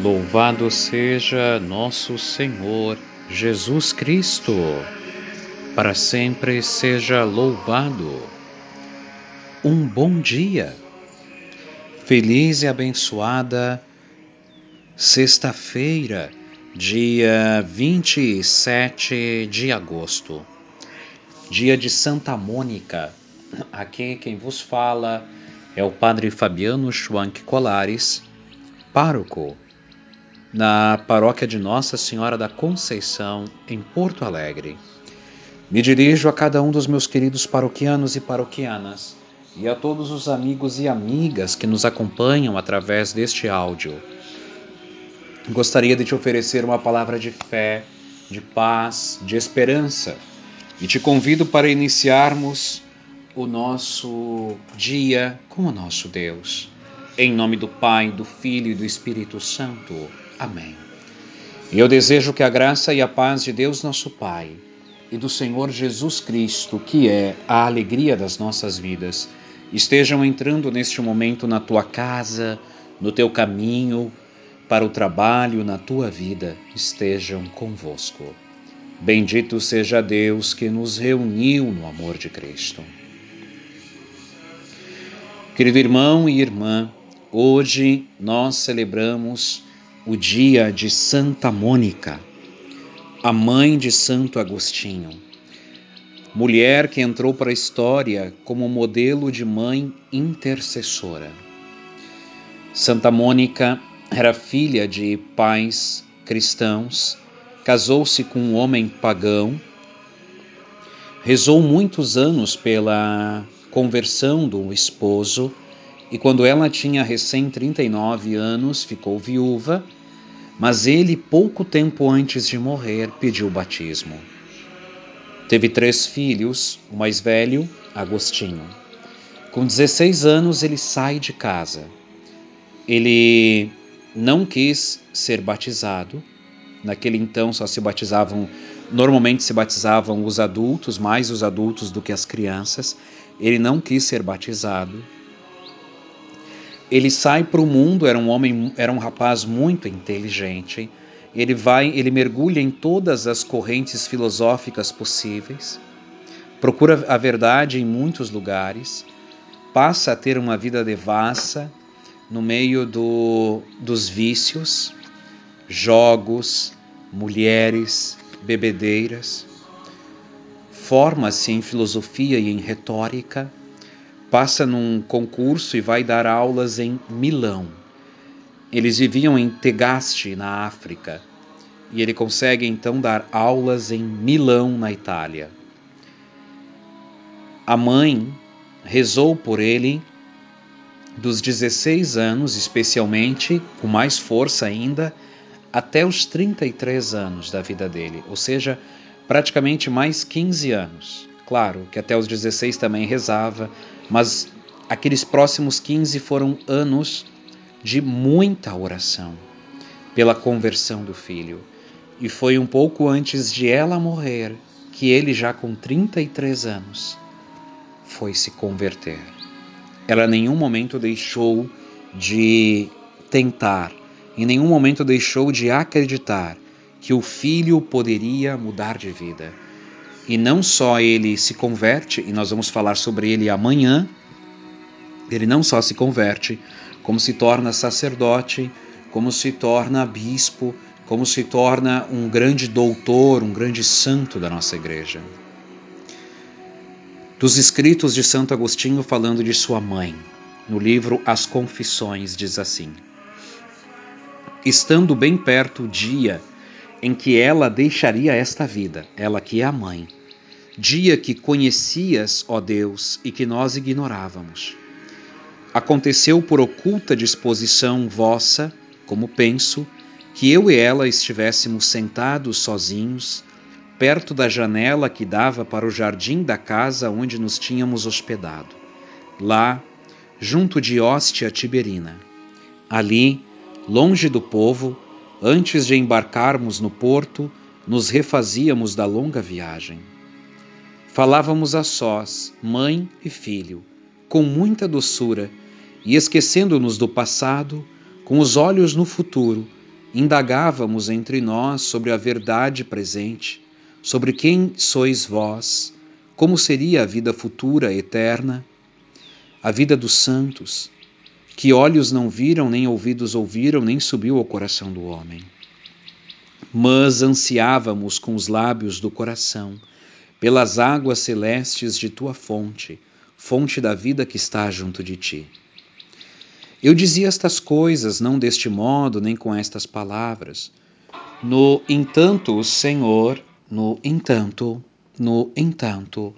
Louvado seja nosso Senhor Jesus Cristo, para sempre seja louvado. Um bom dia, feliz e abençoada sexta-feira, dia 27 de agosto, dia de Santa Mônica. Aqui quem vos fala é o Padre Fabiano Schwank Colares, pároco na paróquia de Nossa Senhora da Conceição, em Porto Alegre. Me dirijo a cada um dos meus queridos paroquianos e paroquianas e a todos os amigos e amigas que nos acompanham através deste áudio. Gostaria de te oferecer uma palavra de fé, de paz, de esperança e te convido para iniciarmos o nosso dia com o nosso Deus. Em nome do Pai, do Filho e do Espírito Santo. Amém. E eu desejo que a graça e a paz de Deus, nosso Pai, e do Senhor Jesus Cristo, que é a alegria das nossas vidas, estejam entrando neste momento na tua casa, no teu caminho, para o trabalho, na tua vida, estejam convosco. Bendito seja Deus que nos reuniu no amor de Cristo. Querido irmão e irmã, hoje nós celebramos o dia de Santa Mônica, a mãe de Santo Agostinho, mulher que entrou para a história como modelo de mãe intercessora. Santa Mônica era filha de pais cristãos, casou-se com um homem pagão, rezou muitos anos pela conversão do esposo e quando ela tinha recém 39 anos, ficou viúva, mas ele, pouco tempo antes de morrer, pediu batismo. Teve três filhos, o mais velho, Agostinho. Com 16 anos, ele sai de casa. Ele não quis ser batizado. Naquele então só se batizavam, normalmente se batizavam os adultos, mais os adultos do que as crianças. Ele não quis ser batizado ele sai para o mundo, era um homem, era um rapaz muito inteligente. Ele vai, ele mergulha em todas as correntes filosóficas possíveis, procura a verdade em muitos lugares, passa a ter uma vida devassa no meio do, dos vícios, jogos, mulheres, bebedeiras. Forma-se em filosofia e em retórica passa num concurso e vai dar aulas em Milão. Eles viviam em Tegaste, na África, e ele consegue então dar aulas em Milão, na Itália. A mãe rezou por ele dos 16 anos, especialmente, com mais força ainda, até os 33 anos da vida dele, ou seja, praticamente mais 15 anos. Claro que até os 16 também rezava, mas aqueles próximos 15 foram anos de muita oração pela conversão do filho. E foi um pouco antes de ela morrer que ele, já com 33 anos, foi se converter. Ela em nenhum momento deixou de tentar, em nenhum momento deixou de acreditar que o filho poderia mudar de vida e não só ele se converte, e nós vamos falar sobre ele amanhã, ele não só se converte, como se torna sacerdote, como se torna bispo, como se torna um grande doutor, um grande santo da nossa igreja. Dos escritos de Santo Agostinho falando de sua mãe, no livro As Confissões, diz assim: Estando bem perto o dia em que ela deixaria esta vida, ela que é a mãe, dia que conhecias, ó Deus, e que nós ignorávamos. Aconteceu por oculta disposição vossa, como penso, que eu e ela estivéssemos sentados sozinhos, perto da janela que dava para o jardim da casa onde nos tínhamos hospedado. Lá, junto de Hóstia Tiberina. Ali, longe do povo, Antes de embarcarmos no porto, nos refazíamos da longa viagem. Falávamos a sós, mãe e filho, com muita doçura, e esquecendo-nos do passado, com os olhos no futuro, indagávamos entre nós sobre a verdade presente, sobre quem sois vós, como seria a vida futura eterna, a vida dos santos, que olhos não viram, nem ouvidos ouviram, nem subiu ao coração do homem. Mas ansiávamos com os lábios do coração, pelas águas celestes de tua fonte, fonte da vida que está junto de ti. Eu dizia estas coisas não deste modo, nem com estas palavras. No entanto, o Senhor, no entanto, no entanto,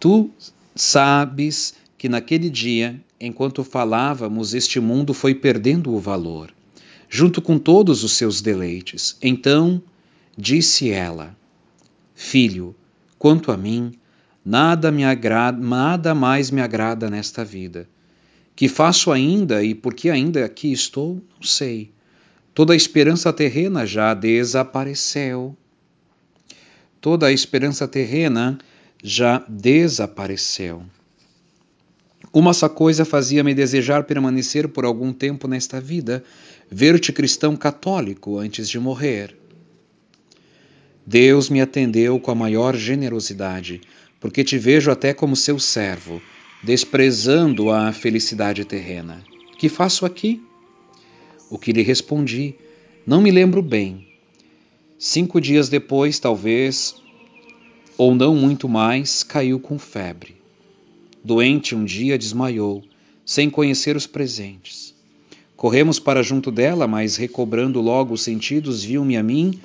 tu sabes que naquele dia, enquanto falávamos, este mundo foi perdendo o valor, junto com todos os seus deleites. Então disse ela: Filho, quanto a mim, nada me agrada, nada mais me agrada nesta vida que faço ainda e por que ainda aqui estou, não sei. Toda a esperança terrena já desapareceu. Toda a esperança terrena já desapareceu. Uma só coisa fazia-me desejar permanecer por algum tempo nesta vida, ver-te cristão católico antes de morrer. Deus me atendeu com a maior generosidade, porque te vejo até como seu servo desprezando a felicidade terrena. Que faço aqui? O que lhe respondi, não me lembro bem. Cinco dias depois, talvez, ou não muito mais, caiu com febre. Doente, um dia desmaiou, sem conhecer os presentes. Corremos para junto dela, mas recobrando logo os sentidos, viu-me a mim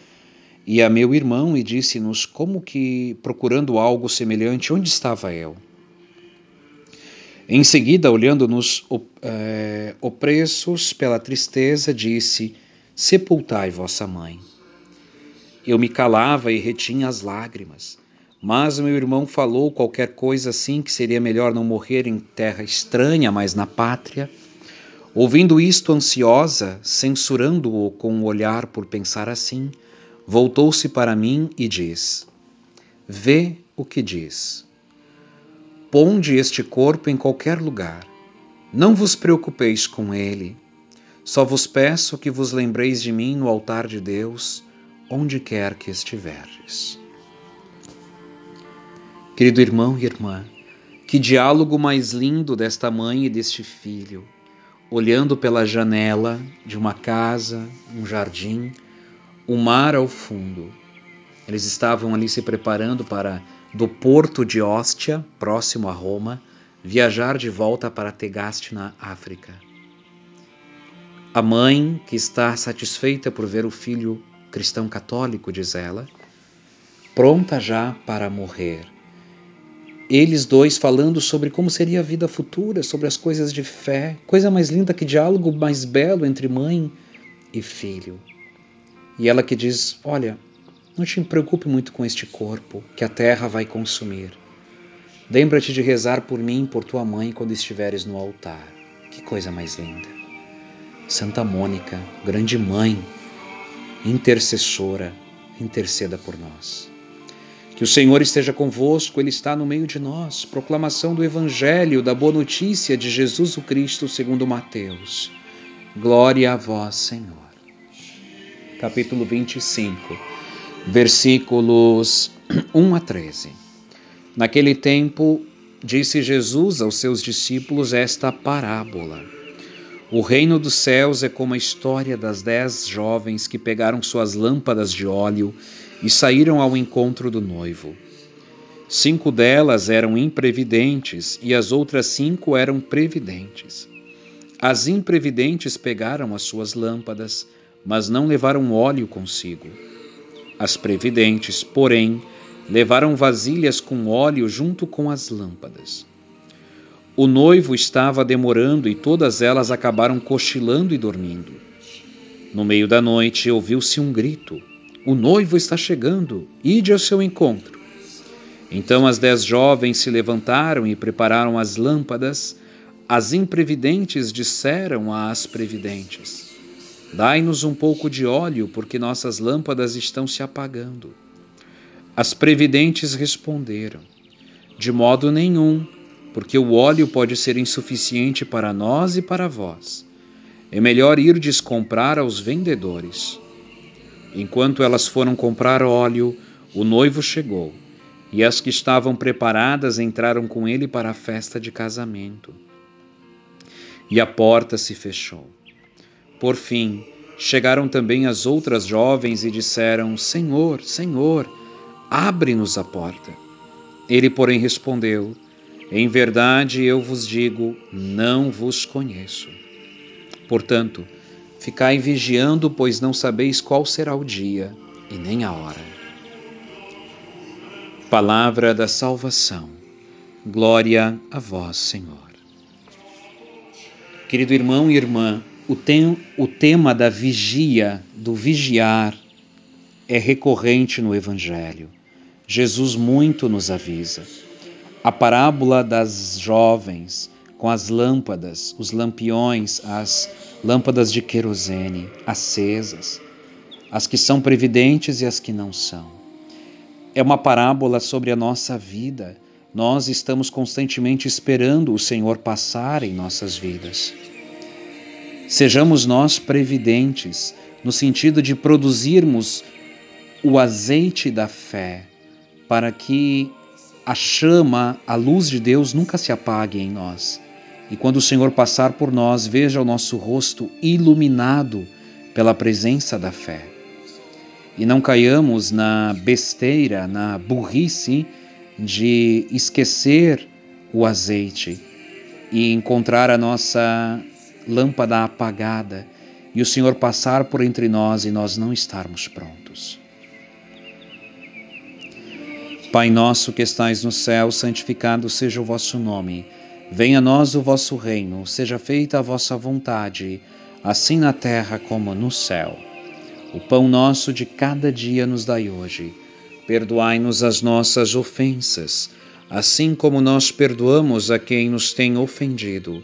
e a meu irmão e disse-nos como que procurando algo semelhante, onde estava eu? Em seguida, olhando-nos é, opressos pela tristeza, disse: Sepultai vossa mãe. Eu me calava e retinha as lágrimas. Mas meu irmão falou qualquer coisa assim que seria melhor não morrer em terra estranha, mas na pátria. Ouvindo isto, ansiosa, censurando-o com o um olhar por pensar assim, voltou-se para mim e diz: Vê o que diz. Ponde este corpo em qualquer lugar. Não vos preocupeis com ele. Só vos peço que vos lembreis de mim no altar de Deus, onde quer que estiverdes. Querido irmão e irmã, que diálogo mais lindo desta mãe e deste filho, olhando pela janela de uma casa, um jardim, o mar ao fundo. Eles estavam ali se preparando para do porto de Ostia, próximo a Roma, viajar de volta para Tegaste, na África. A mãe, que está satisfeita por ver o filho cristão católico, diz ela, pronta já para morrer. Eles dois falando sobre como seria a vida futura, sobre as coisas de fé, coisa mais linda que diálogo mais belo entre mãe e filho. E ela que diz: Olha, não te preocupe muito com este corpo que a terra vai consumir. Lembra-te de rezar por mim e por tua mãe quando estiveres no altar. Que coisa mais linda. Santa Mônica, grande mãe, intercessora, interceda por nós. Que o Senhor esteja convosco, Ele está no meio de nós. Proclamação do Evangelho, da boa notícia de Jesus o Cristo segundo Mateus. Glória a vós, Senhor. Capítulo 25 versículos 1 a 13. Naquele tempo, disse Jesus aos seus discípulos esta parábola. O reino dos céus é como a história das dez jovens que pegaram suas lâmpadas de óleo e saíram ao encontro do noivo. Cinco delas eram imprevidentes e as outras cinco eram previdentes. As imprevidentes pegaram as suas lâmpadas, mas não levaram óleo consigo. As previdentes, porém, levaram vasilhas com óleo junto com as lâmpadas. O noivo estava demorando e todas elas acabaram cochilando e dormindo. No meio da noite ouviu-se um grito: O noivo está chegando, ide ao seu encontro. Então as dez jovens se levantaram e prepararam as lâmpadas. As imprevidentes disseram às previdentes: Dai-nos um pouco de óleo, porque nossas lâmpadas estão se apagando. As previdentes responderam: De modo nenhum, porque o óleo pode ser insuficiente para nós e para vós. É melhor irdes comprar aos vendedores. Enquanto elas foram comprar óleo, o noivo chegou, e as que estavam preparadas entraram com ele para a festa de casamento. E a porta se fechou. Por fim, chegaram também as outras jovens e disseram: Senhor, Senhor, abre-nos a porta. Ele, porém, respondeu: Em verdade eu vos digo, não vos conheço. Portanto, ficai vigiando, pois não sabeis qual será o dia e nem a hora. Palavra da salvação. Glória a vós, Senhor. Querido irmão e irmã, o, tem, o tema da vigia, do vigiar, é recorrente no Evangelho. Jesus muito nos avisa. A parábola das jovens com as lâmpadas, os lampiões, as lâmpadas de querosene acesas, as que são previdentes e as que não são. É uma parábola sobre a nossa vida. Nós estamos constantemente esperando o Senhor passar em nossas vidas. Sejamos nós previdentes, no sentido de produzirmos o azeite da fé, para que a chama, a luz de Deus nunca se apague em nós. E quando o Senhor passar por nós, veja o nosso rosto iluminado pela presença da fé. E não caiamos na besteira, na burrice de esquecer o azeite e encontrar a nossa lâmpada apagada e o Senhor passar por entre nós e nós não estarmos prontos. Pai nosso que estais no céu, santificado seja o vosso nome. Venha a nós o vosso reino, seja feita a vossa vontade, assim na terra como no céu. O pão nosso de cada dia nos dai hoje. Perdoai-nos as nossas ofensas, assim como nós perdoamos a quem nos tem ofendido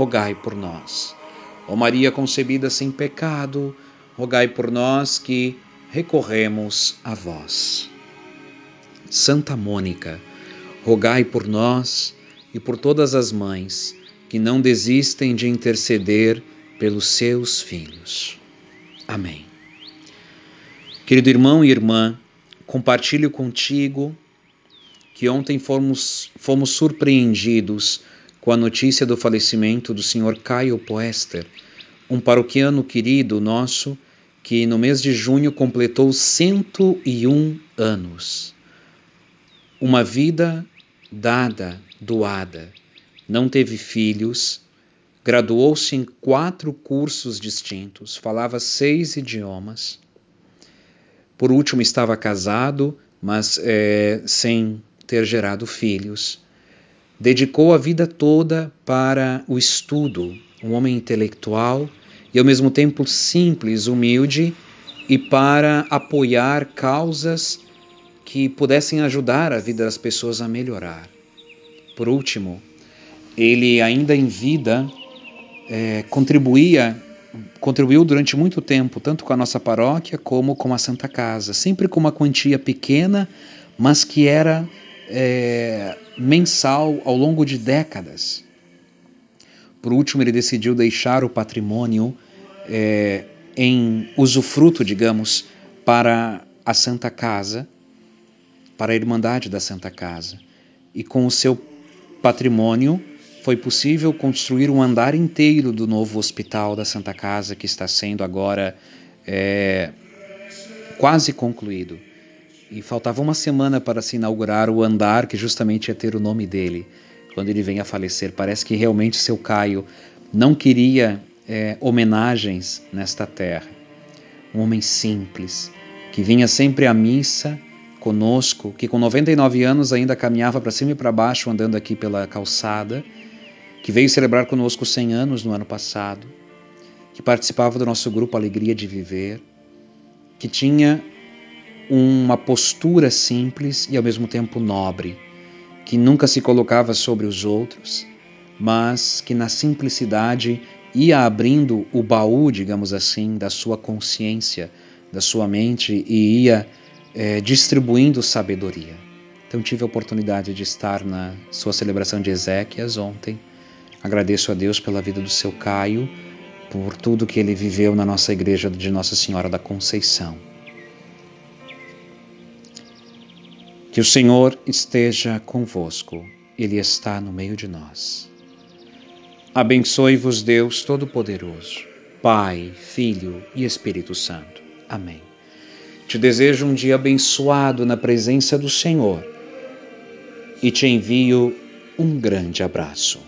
rogai por nós. Ó Maria concebida sem pecado, rogai por nós que recorremos a vós. Santa Mônica, rogai por nós e por todas as mães que não desistem de interceder pelos seus filhos. Amém. Querido irmão e irmã, compartilho contigo que ontem fomos, fomos surpreendidos com a notícia do falecimento do Sr. Caio Poester, um paroquiano querido nosso que no mês de junho completou 101 anos. Uma vida dada, doada. Não teve filhos, graduou-se em quatro cursos distintos, falava seis idiomas. Por último, estava casado, mas é, sem ter gerado filhos dedicou a vida toda para o estudo, um homem intelectual e ao mesmo tempo simples, humilde e para apoiar causas que pudessem ajudar a vida das pessoas a melhorar. Por último, ele ainda em vida é, contribuía, contribuiu durante muito tempo, tanto com a nossa paróquia como com a Santa Casa, sempre com uma quantia pequena, mas que era é, mensal ao longo de décadas. Por último, ele decidiu deixar o patrimônio é, em usufruto, digamos, para a Santa Casa, para a Irmandade da Santa Casa. E com o seu patrimônio foi possível construir um andar inteiro do novo hospital da Santa Casa, que está sendo agora é, quase concluído e faltava uma semana para se inaugurar o andar que justamente ia ter o nome dele quando ele vem a falecer. Parece que realmente seu Caio não queria é, homenagens nesta terra. Um homem simples, que vinha sempre à missa conosco, que com 99 anos ainda caminhava para cima e para baixo andando aqui pela calçada, que veio celebrar conosco 100 anos no ano passado, que participava do nosso grupo Alegria de Viver, que tinha uma postura simples e ao mesmo tempo nobre, que nunca se colocava sobre os outros, mas que na simplicidade ia abrindo o baú, digamos assim, da sua consciência, da sua mente e ia é, distribuindo sabedoria. Então tive a oportunidade de estar na sua celebração de Ezequias ontem. Agradeço a Deus pela vida do seu Caio, por tudo que ele viveu na nossa igreja de Nossa Senhora da Conceição. Que o Senhor esteja convosco, Ele está no meio de nós. Abençoe-vos, Deus Todo-Poderoso, Pai, Filho e Espírito Santo. Amém. Te desejo um dia abençoado na presença do Senhor e te envio um grande abraço.